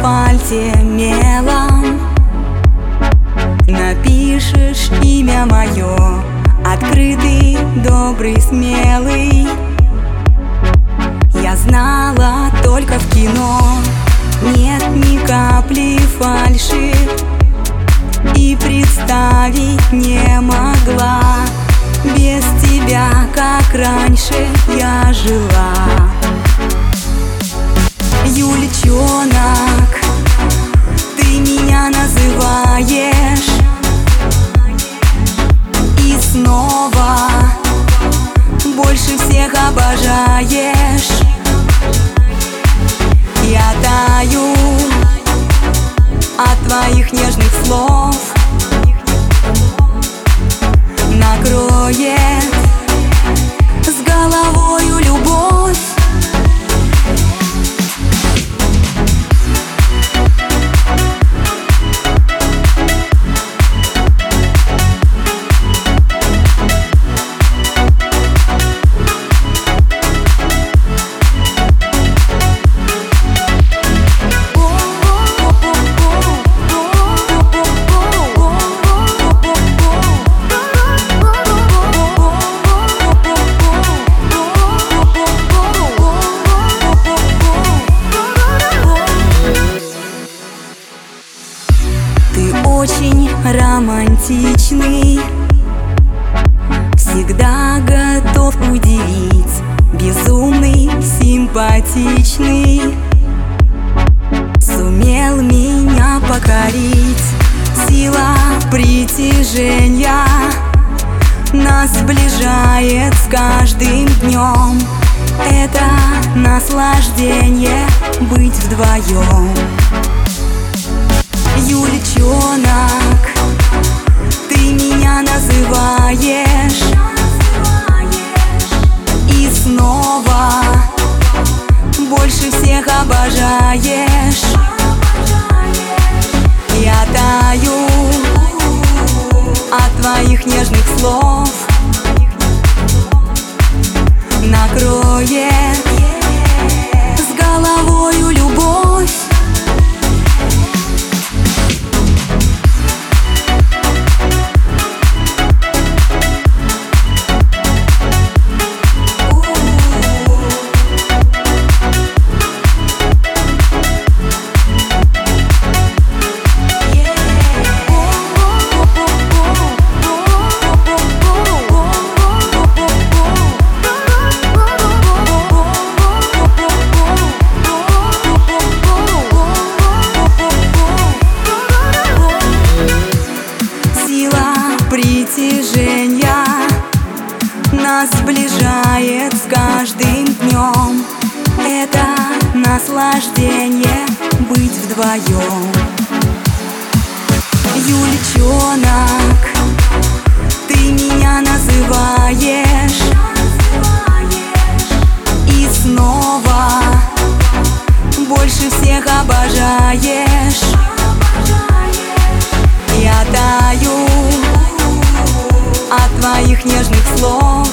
Асфальте мелом. Напишешь имя мое Открытый, добрый, смелый. Я знала только в кино. Нет ни капли фальши. И представить не могла. Без тебя, как раньше я жила снова. Больше всех обожаешь. Я таю от твоих нежных слов. Накроет романтичный. Всегда готов удивить Безумный, симпатичный. Сумел меня покорить. Сила притяжения Нас сближает с каждым днем. Это наслаждение быть вдвоем называешь. И снова больше всех обожаешь Нас сближает с каждым днем. Это наслаждение быть вдвоем. Юличонок, ты меня называешь. И снова больше всех обожаешь. Я таю от твоих нежных слов